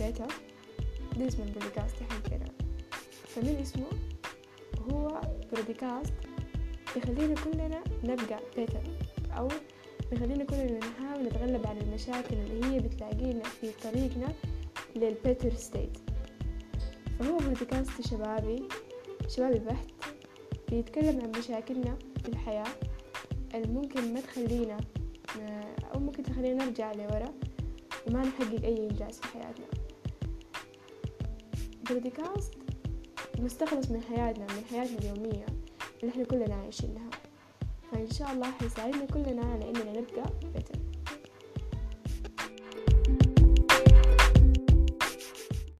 ده اسم البودكاست حقنا فمن اسمه هو بودكاست يخلينا كلنا نبقى better أو يخلينا كلنا نحاول نتغلب على المشاكل اللي هي بتلاقينا في طريقنا لل better state فهو بودكاست شبابي شبابي بحت بيتكلم عن مشاكلنا في الحياة اللي ممكن ما تخلينا أو ممكن تخلينا نرجع لورا. وما نحقق أي إنجاز في حياتنا. بودكاست مستخلص من حياتنا من حياتنا اليومية اللي إحنا كلنا عايشينها. فإن شاء الله حيساعدنا كلنا على إننا نبقى بيتر